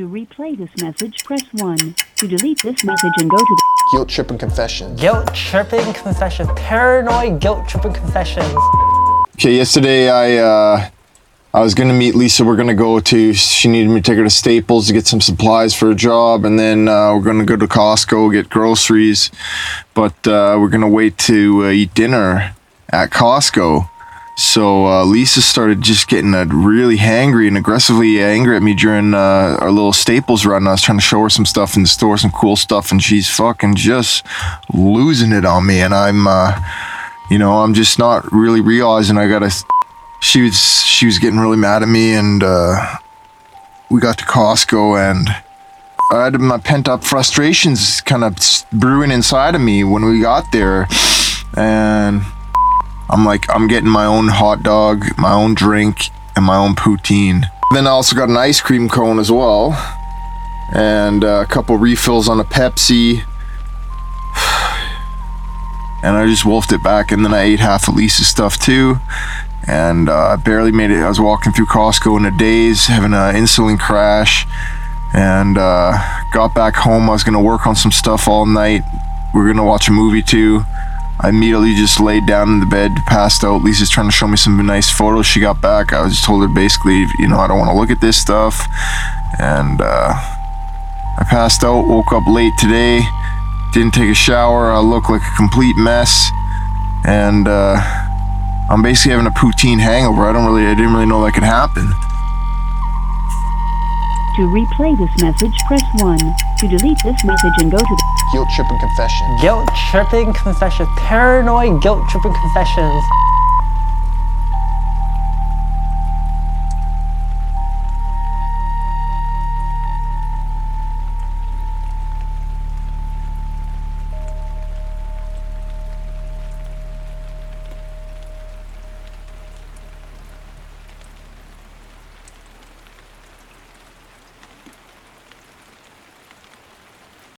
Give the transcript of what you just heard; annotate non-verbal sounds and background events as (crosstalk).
To replay this message, press 1. To delete this message and go to the Guilt tripping confession. Guilt tripping confession. Paranoid guilt tripping confessions. Okay, yesterday I uh, I was gonna meet Lisa. We're gonna go to. She needed me to take her to Staples to get some supplies for a job, and then uh, we're gonna go to Costco get groceries. But uh, we're gonna wait to uh, eat dinner at Costco. So uh, Lisa started just getting uh, really hangry and aggressively angry at me during uh, our little Staples run. I was trying to show her some stuff in the store, some cool stuff, and she's fucking just losing it on me. And I'm, uh, you know, I'm just not really realizing I gotta. She was she was getting really mad at me, and uh, we got to Costco, and I had my pent up frustrations kind of brewing inside of me when we got there, and I'm like, I'm getting my own hot dog, my own drink, and my own poutine. Then I also got an ice cream cone as well, and uh, a couple refills on a Pepsi. (sighs) And I just wolfed it back, and then I ate half of Lisa's stuff too. And uh, I barely made it. I was walking through Costco in a daze, having an insulin crash, and uh, got back home. I was gonna work on some stuff all night. We are gonna watch a movie too. I immediately just laid down in the bed, passed out. Lisa's trying to show me some nice photos she got back. I just told her basically, you know, I don't want to look at this stuff. And uh, I passed out, woke up late today, didn't take a shower. I look like a complete mess. And uh, I'm basically having a poutine hangover. I don't really, I didn't really know that could happen. To replay this message, press 1. To delete this message and go to the Guilt tripping confession. Guilt tripping confession. Paranoid guilt tripping confessions.